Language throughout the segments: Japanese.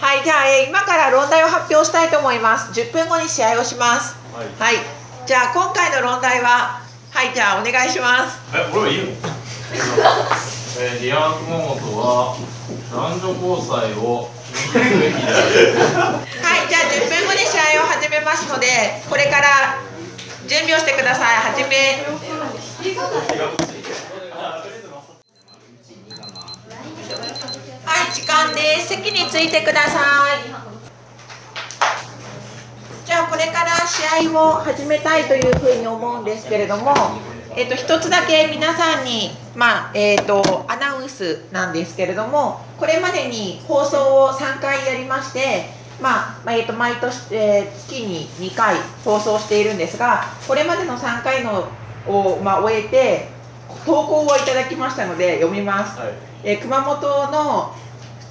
はい、じゃあ、えー今から論題を発表したいと思います。10分後に試合をします。はい。じゃあ、今回の論題は、はい、じゃあ、お願いします。え、俺はいいの？えー、ディアン熊本は男女交際を禁止すべきであるはい、じゃあ、10分後に試合を始めますので、これから準備をしてください。始め。はい、時間です。席についてください。じゃあこれから試合を始めたいというふうに思うんですけれども、えっと一つだけ皆さんにまあえっとアナウンスなんですけれども、これまでに放送を3回やりまして、まあまあえっと毎年、えー月に2回放送しているんですが、これまでの3回のをまあ終えて投稿をいただきましたので読みます。はいえー熊本の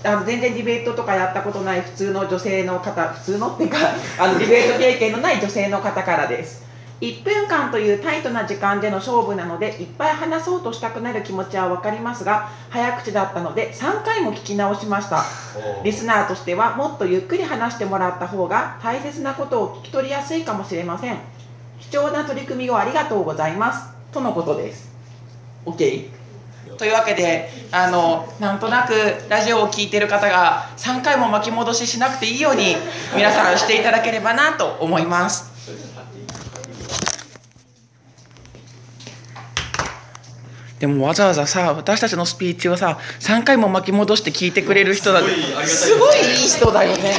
あの全然ディベートとかやったことない普通の女性の方普通のっていうか あのディベート経験のない女性の方からです。1分間というタイトな時間での勝負なのでいっぱい話そうとしたくなる気持ちは分かりますが早口だったので3回も聞き直しました。リスナーとしてはもっとゆっくり話してもらった方が大切なことを聞き取りやすいかもしれません。貴重な取り組みをありがとうございます。とのことです。OK というわけであのなんとなくラジオを聞いてる方が3回も巻き戻ししなくていいように皆さんしていただければなと思います。でもわざわざさ私たちのスピーチをさ3回も巻き戻して聞いてくれる人だすごいいい人だよね。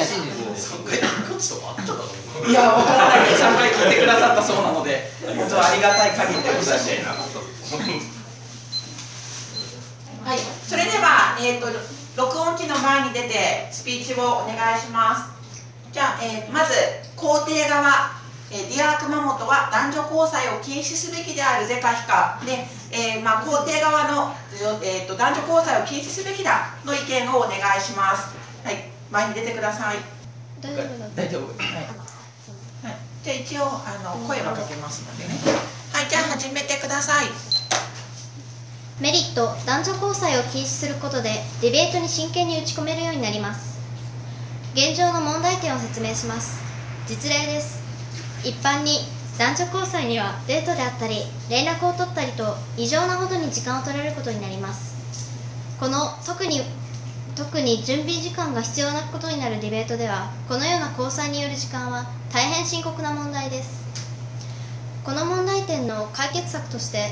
いやわからない。けど3回聞いてくださったそうなので本当ありがたい限りでございますはい、それでは、えー、と録音機の前に出てスピーチをお願いします。じゃあ、えーまず肯定側、えーディア熊本は男女交際を禁止すべきである是か非かで、えーまあ、肯定側の、えー、と男女交際を禁止すべきだの意見をお願いします。はい、前に出てください。大丈夫だ大丈夫。はい。はい、じゃあ一応あの声はかけますのでね。はい、じゃあ始めてください。メリット男女交際を禁止することでディベートに真剣に打ち込めるようになります。現状の問題点を説明します。実例です。一般に男女交際にはデートであったり連絡を取ったりと異常なほどに時間を取られることになります。この特に特に準備時間が必要なことになるディベートではこのような交際による時間は大変深刻な問題です。この問題点の解決策として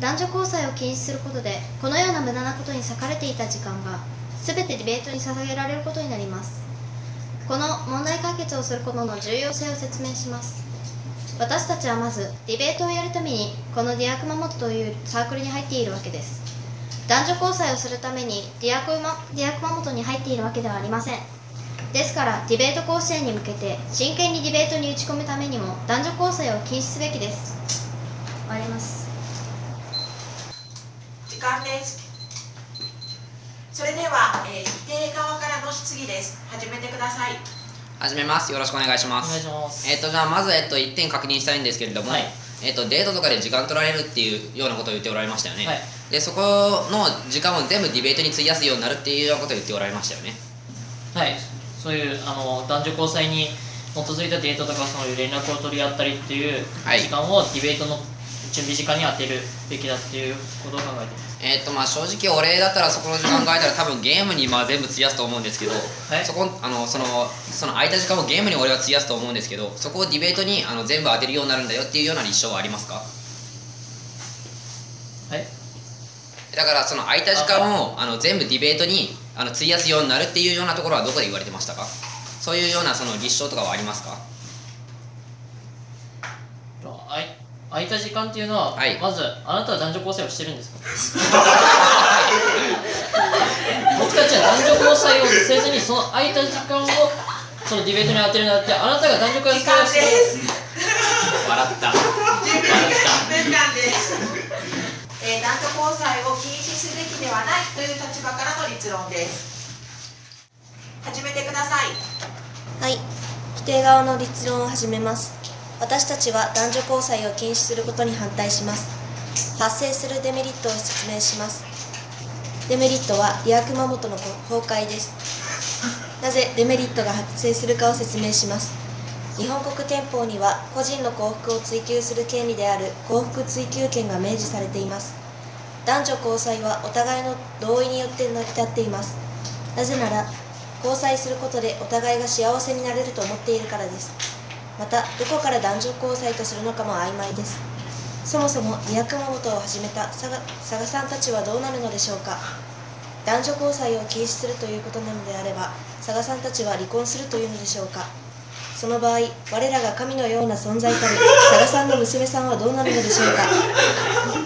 男女交際を禁止することでこのような無駄なことに割かれていた時間が全てディベートに捧げられることになります。この問題解決をすることの重要性を説明します。私たちはまずディベートをやるためにこのディアくまもとというサークルに入っているわけです。男女交際をするためにディア熊ディア熊本に入っているわけではありません。ですからディベート甲子園に向けて真剣にディベートに打ち込むためにも男女交際を禁止すべきです。終わります。間です。それでは、えー、否定側からの質疑です。始めてください。始めます。よろしくお願いします。お願いしますえっ、とじゃあまずえっと一点確認したいんですけれども、はいえっ、とデートとかで時間取られるっていうようなことを言っておられましたよね。はいでそこの時間を全部ディベートに費やすようになるっていうようなことを言っておられましたよね。はいそういうあの男女交際に基づいたデートとかそういう連絡を取り合ったりっていうはい時間をディベートの準備時間に当てるべきだっていうことを考えてます。えっ、とまあ正直俺だったらそこの時間考えたら多分ゲームにまあ全部費やすと思うんですけど、はい。そこあのそのその空いた時間をゲームに俺は費やすと思うんですけど、そこをディベートにあの全部当てるようになるんだよっていうような立証はありますか？はい。だからその空いた時間をあの全部ディベートにあの費やすようになるっていうようなところはどこで言われてましたか？そういうようなその立証とかはありますかあい空いた時間っていうのは、はいまずあなたは男女交際をしてるんですか？僕たちは男女交際をせずにその空いた時間をそのディベートに当てるんだってあなたが男女交際をしてる。笑った準備時間です。えー、男女交際を禁止すべきではないという立場からの立論です。始めてください。はい否定側の立論を始めます私たちは男女交際を禁止することに反対します。発生するデメリットを説明します。デメリットはリア熊本の崩壊です。なぜデメリットが発生するかを説明します。日本国憲法には個人の幸福を追求する権利である幸福追求権が明示されています。男女交際はお互いの同意によって成り立っています。なぜなら交際することでお互いが幸せになれると思っているからです。またどこから男女交際とするのかも曖昧です。そもそも宮熊本を始めた佐賀佐賀さんたちはどうなるのでしょうか。男女交際を禁止するということなのであれば佐賀さんたちは離婚するというのでしょうか。その場合我らが神のような存在たる 佐賀さんの娘さんはどうなるのでしょうか。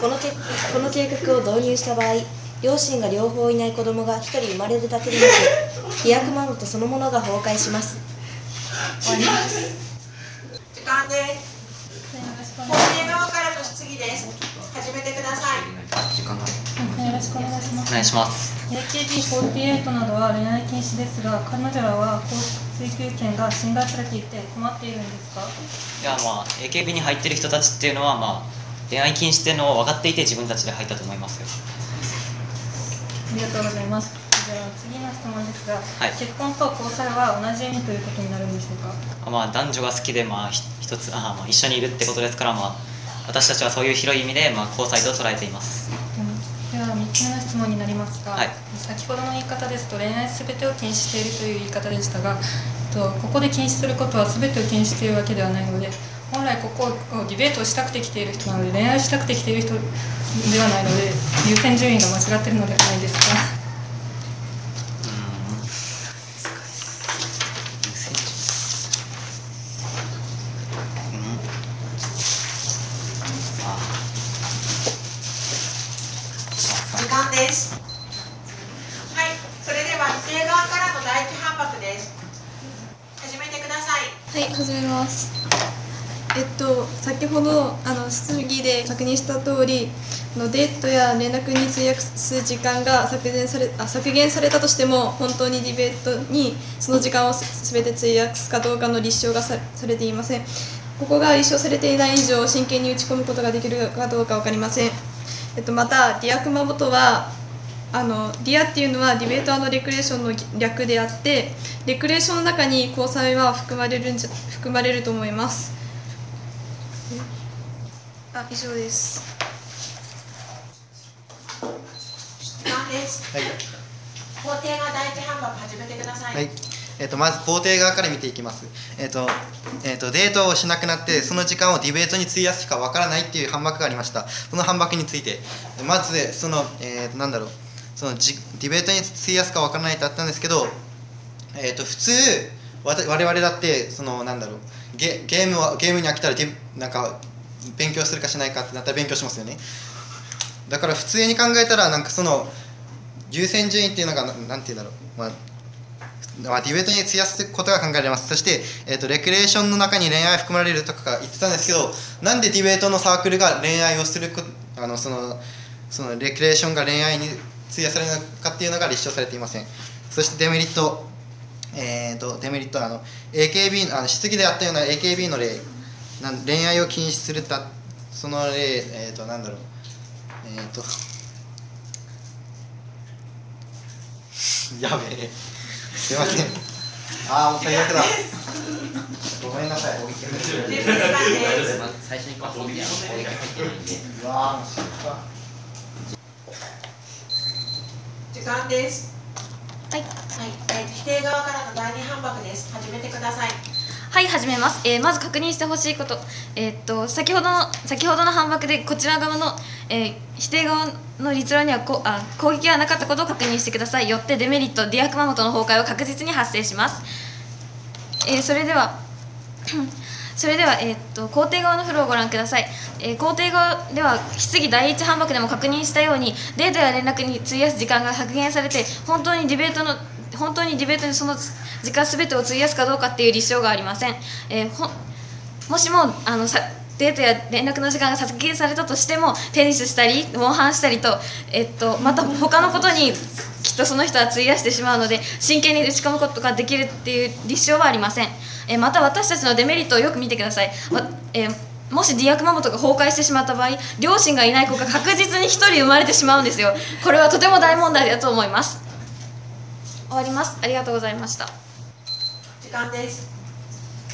このけこの計画を導入した場合両親が両方いない子供が1人生まれるだけでなくリアクマントそのものが崩壊します。終わります。です。法廷側からの質疑です。始めてください時間がよろしくお願いします。お願いします。AKB48 などは恋愛禁止です。が、彼女らは幸福追求権が侵害されていて困っているんです。かいやまあ AKB に入ってる人たちっていうのはまあ恋愛禁止っていうのを分かっていて自分たちで入ったと思います。よありがとうございます。次の質問ですが、はい。結婚と交際は同じ意味ということになるんでしょうか？あまあ男女が好きでまあひ一つあまあ一緒にいるってことですからまあ私たちはそういう広い意味でまあ交際と捉えています。では3つ目の質問になりますが、はい。先ほどの言い方ですと恋愛すべてを禁止しているという言い方でしたがえっとここで禁止することはすべてを禁止しているわけではないので本来ここをディベートをしたくて来ている人なので恋愛をしたくて来ている人ではないので優先順位が間違っているのではないですか時間です。はいそれでは否定側からの第一反発です。始めてください。はい、始めます。えっと、先ほどあの質疑で確認した通りあのデートや連絡に費やす時間が削減されあ削減されたとしても本当にディベートにその時間をすべて費やすかどうかの立証がさされていません。ここが立証されていない以上真剣に打ち込むことができるかどうか分かりません、えっと、またディアくまもとはあのディアっていうのはディベートレクレーションの略であってレクレーションの中に交際は含まれるんじゃ含まれると思います。あ以上です。時間です。はい、肯定側第一反駁始めてください、はいえー、とまず肯定側から見ていきます、えーとえー、とデートをしなくなってその時間をディベートに費やすかわからないっていう反駁がありました。その反駁について。まずその、えー、となんだろう。そのディベートに費やすかわからないってあったんですけど、えー、と普通わ我々だってそのなんだろう。ゲゲームはゲームに飽きたらデなんか勉強するかしないかってなったら勉強しますよね。だから普通に考えたらなんかその優先順位っていうのがななんて言うんだろう、まあまあ、ディベートに費やすことが考えられます。そして、えー、とレクレーションの中に恋愛含まれるとか言ってたんですけどなんでディベートのサークルが恋愛をするこあのそのそのレクレーションが恋愛に費やされるのかっていうのが立証されていません。そしてデメリットえー、とデメリットあの AKB あの質疑であったような AKB の例。なん恋愛を禁止するたその例えっ、となんだろう。えっ、と やべえ。すいません。ああもう最悪だ。ごめんなさい。最初に攻撃攻撃入ってない。んでうわーもう失敗時間です。はい。はい、えー否定側からの第二反発です。始めてくださいはい始めます、えーまず確認してほしいこと,、えーっと先ほどの先ほどの反駁でこちら側の、えー否定側の立論にはこあ攻撃がなかったことを確認してください。よってデメリットディア熊本の崩壊は確実に発生します、えーそれでは それでは、えーっと肯定側のフローをご覧ください、えー肯定側では質疑第一反駁でも確認したようにデートや連絡に費やす時間が削減されて本当にディベートの本当にディベートにその時間すべてを費やすかどうかっていう立証がありません、えーもしもあのさデートや連絡の時間が削減されたとしてもテニスしたりモンハンしたりと,、えっとまた他のことにきっとその人は費やしてしまうので真剣に打ち込むことができるっていう立証はありません、えーまた私たちのデメリットをよく見てください、えーもしディアくまもとが崩壊してしまった場合両親がいない子が確実に1人生まれてしまうんですよ。これはとても大問題だと思います。終わります。ありがとうございました。時間です。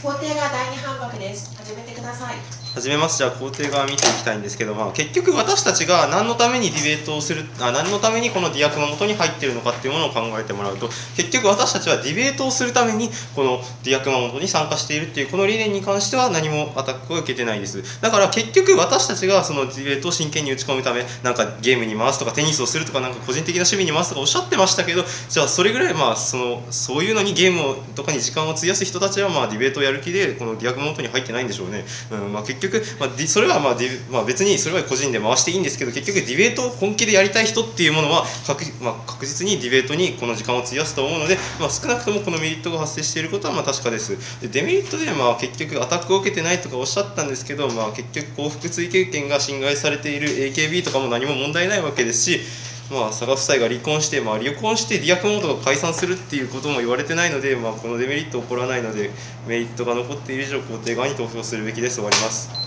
肯定側第二反駁です。始めてください。始めます。じゃあ肯定側見ていきたいんですけど、まあ、結局私たちが何のためにディベートをするあ何のためにこのディアくまもとに入ってるのかっていうものを考えてもらうと結局私たちはディベートをするためにこのディアくまもとに参加しているっていうこの理念に関しては何もアタックを受けてないです。だから結局私たちがそのディベートを真剣に打ち込むためなんかゲームに回すとかテニスをするとかなんか個人的な趣味に回すとかおっしゃってましたけどじゃあそれぐらいまあそのそういうのにゲームとかに時間を費やす人たちはまあディベートをやる気でこのディアくまもとに入ってないんでしょしょうね、うんまあ、結局、まあ、それはまあ、まあ、別にそれは個人で回していいんですけど結局ディベートを本気でやりたい人っていうものは確,、まあ、確実にディベートにこの時間を費やすと思うので、まあ、少なくともこのメリットが発生していることはまあ確かです。でデメリットでまあ結局アタックを受けてないとかおっしゃったんですけど、まあ、結局幸福追求権が侵害されている AKB とかも何も問題ないわけですしまあ、佐賀夫妻が離婚して、まあ、離婚してディアくまもとが解散するっていうことも言われてないので、まあ、このデメリット起こらないのでメリットが残っている以上肯定側に投票するべきです終わります。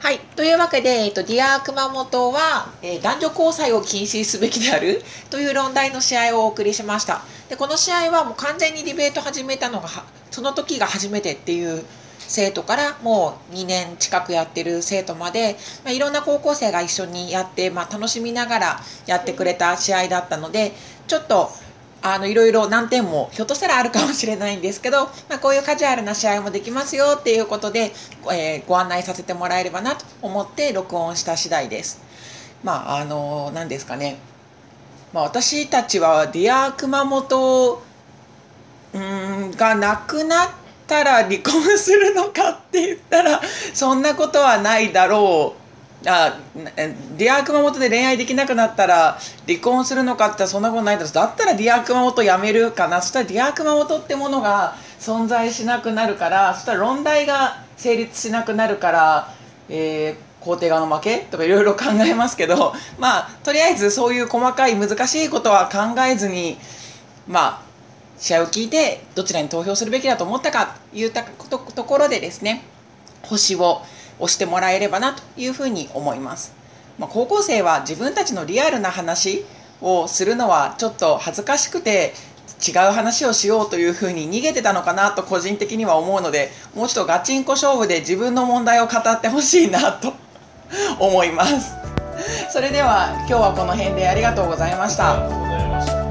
はい、というわけで、えっと、ディアくまもとは、えー男女交際を禁止すべきであるという論題の試合をお送りしました。でこの試合はもう完全にディベート始めたのがその時が初めてっていう生徒からもう2年近くやってる生徒まで、まあ、いろんな高校生が一緒にやって、まあ、楽しみながらやってくれた試合だったのでちょっとあのいろいろ難点もひょっとしたらあるかもしれないんですけど、まあ、こういうカジュアルな試合もできますよっていうことで、えーご案内させてもらえればなと思って録音した次第です。まああの何ですかね、まあ、私たちはディアくまもとうんがなくなったら離婚するのかって言ったらそんなことはないだろう。あディアくまもとで恋愛できなくなったら離婚するのかってそんなことないですだったらディアくまもとやめるかなそしたらディアくまもとってものが存在しなくなるからそしたら論題が成立しなくなるから、えー肯定側の負けとかいろいろ考えますけどまあとりあえずそういう細かい難しいことは考えずにまあ試合を聞いてどちらに投票するべきだと思ったかというとところでですね星を押してもらえればなというふうに思います。まあ、高校生は自分たちのリアルな話をするのはちょっと恥ずかしくて違う話をしようというふうに逃げてたのかなと個人的には思うのでもうちょっとガチンコ勝負で自分の問題を語ってほしいなと 思います。それでは今日はこの辺でありがとうございました。ありがとうございました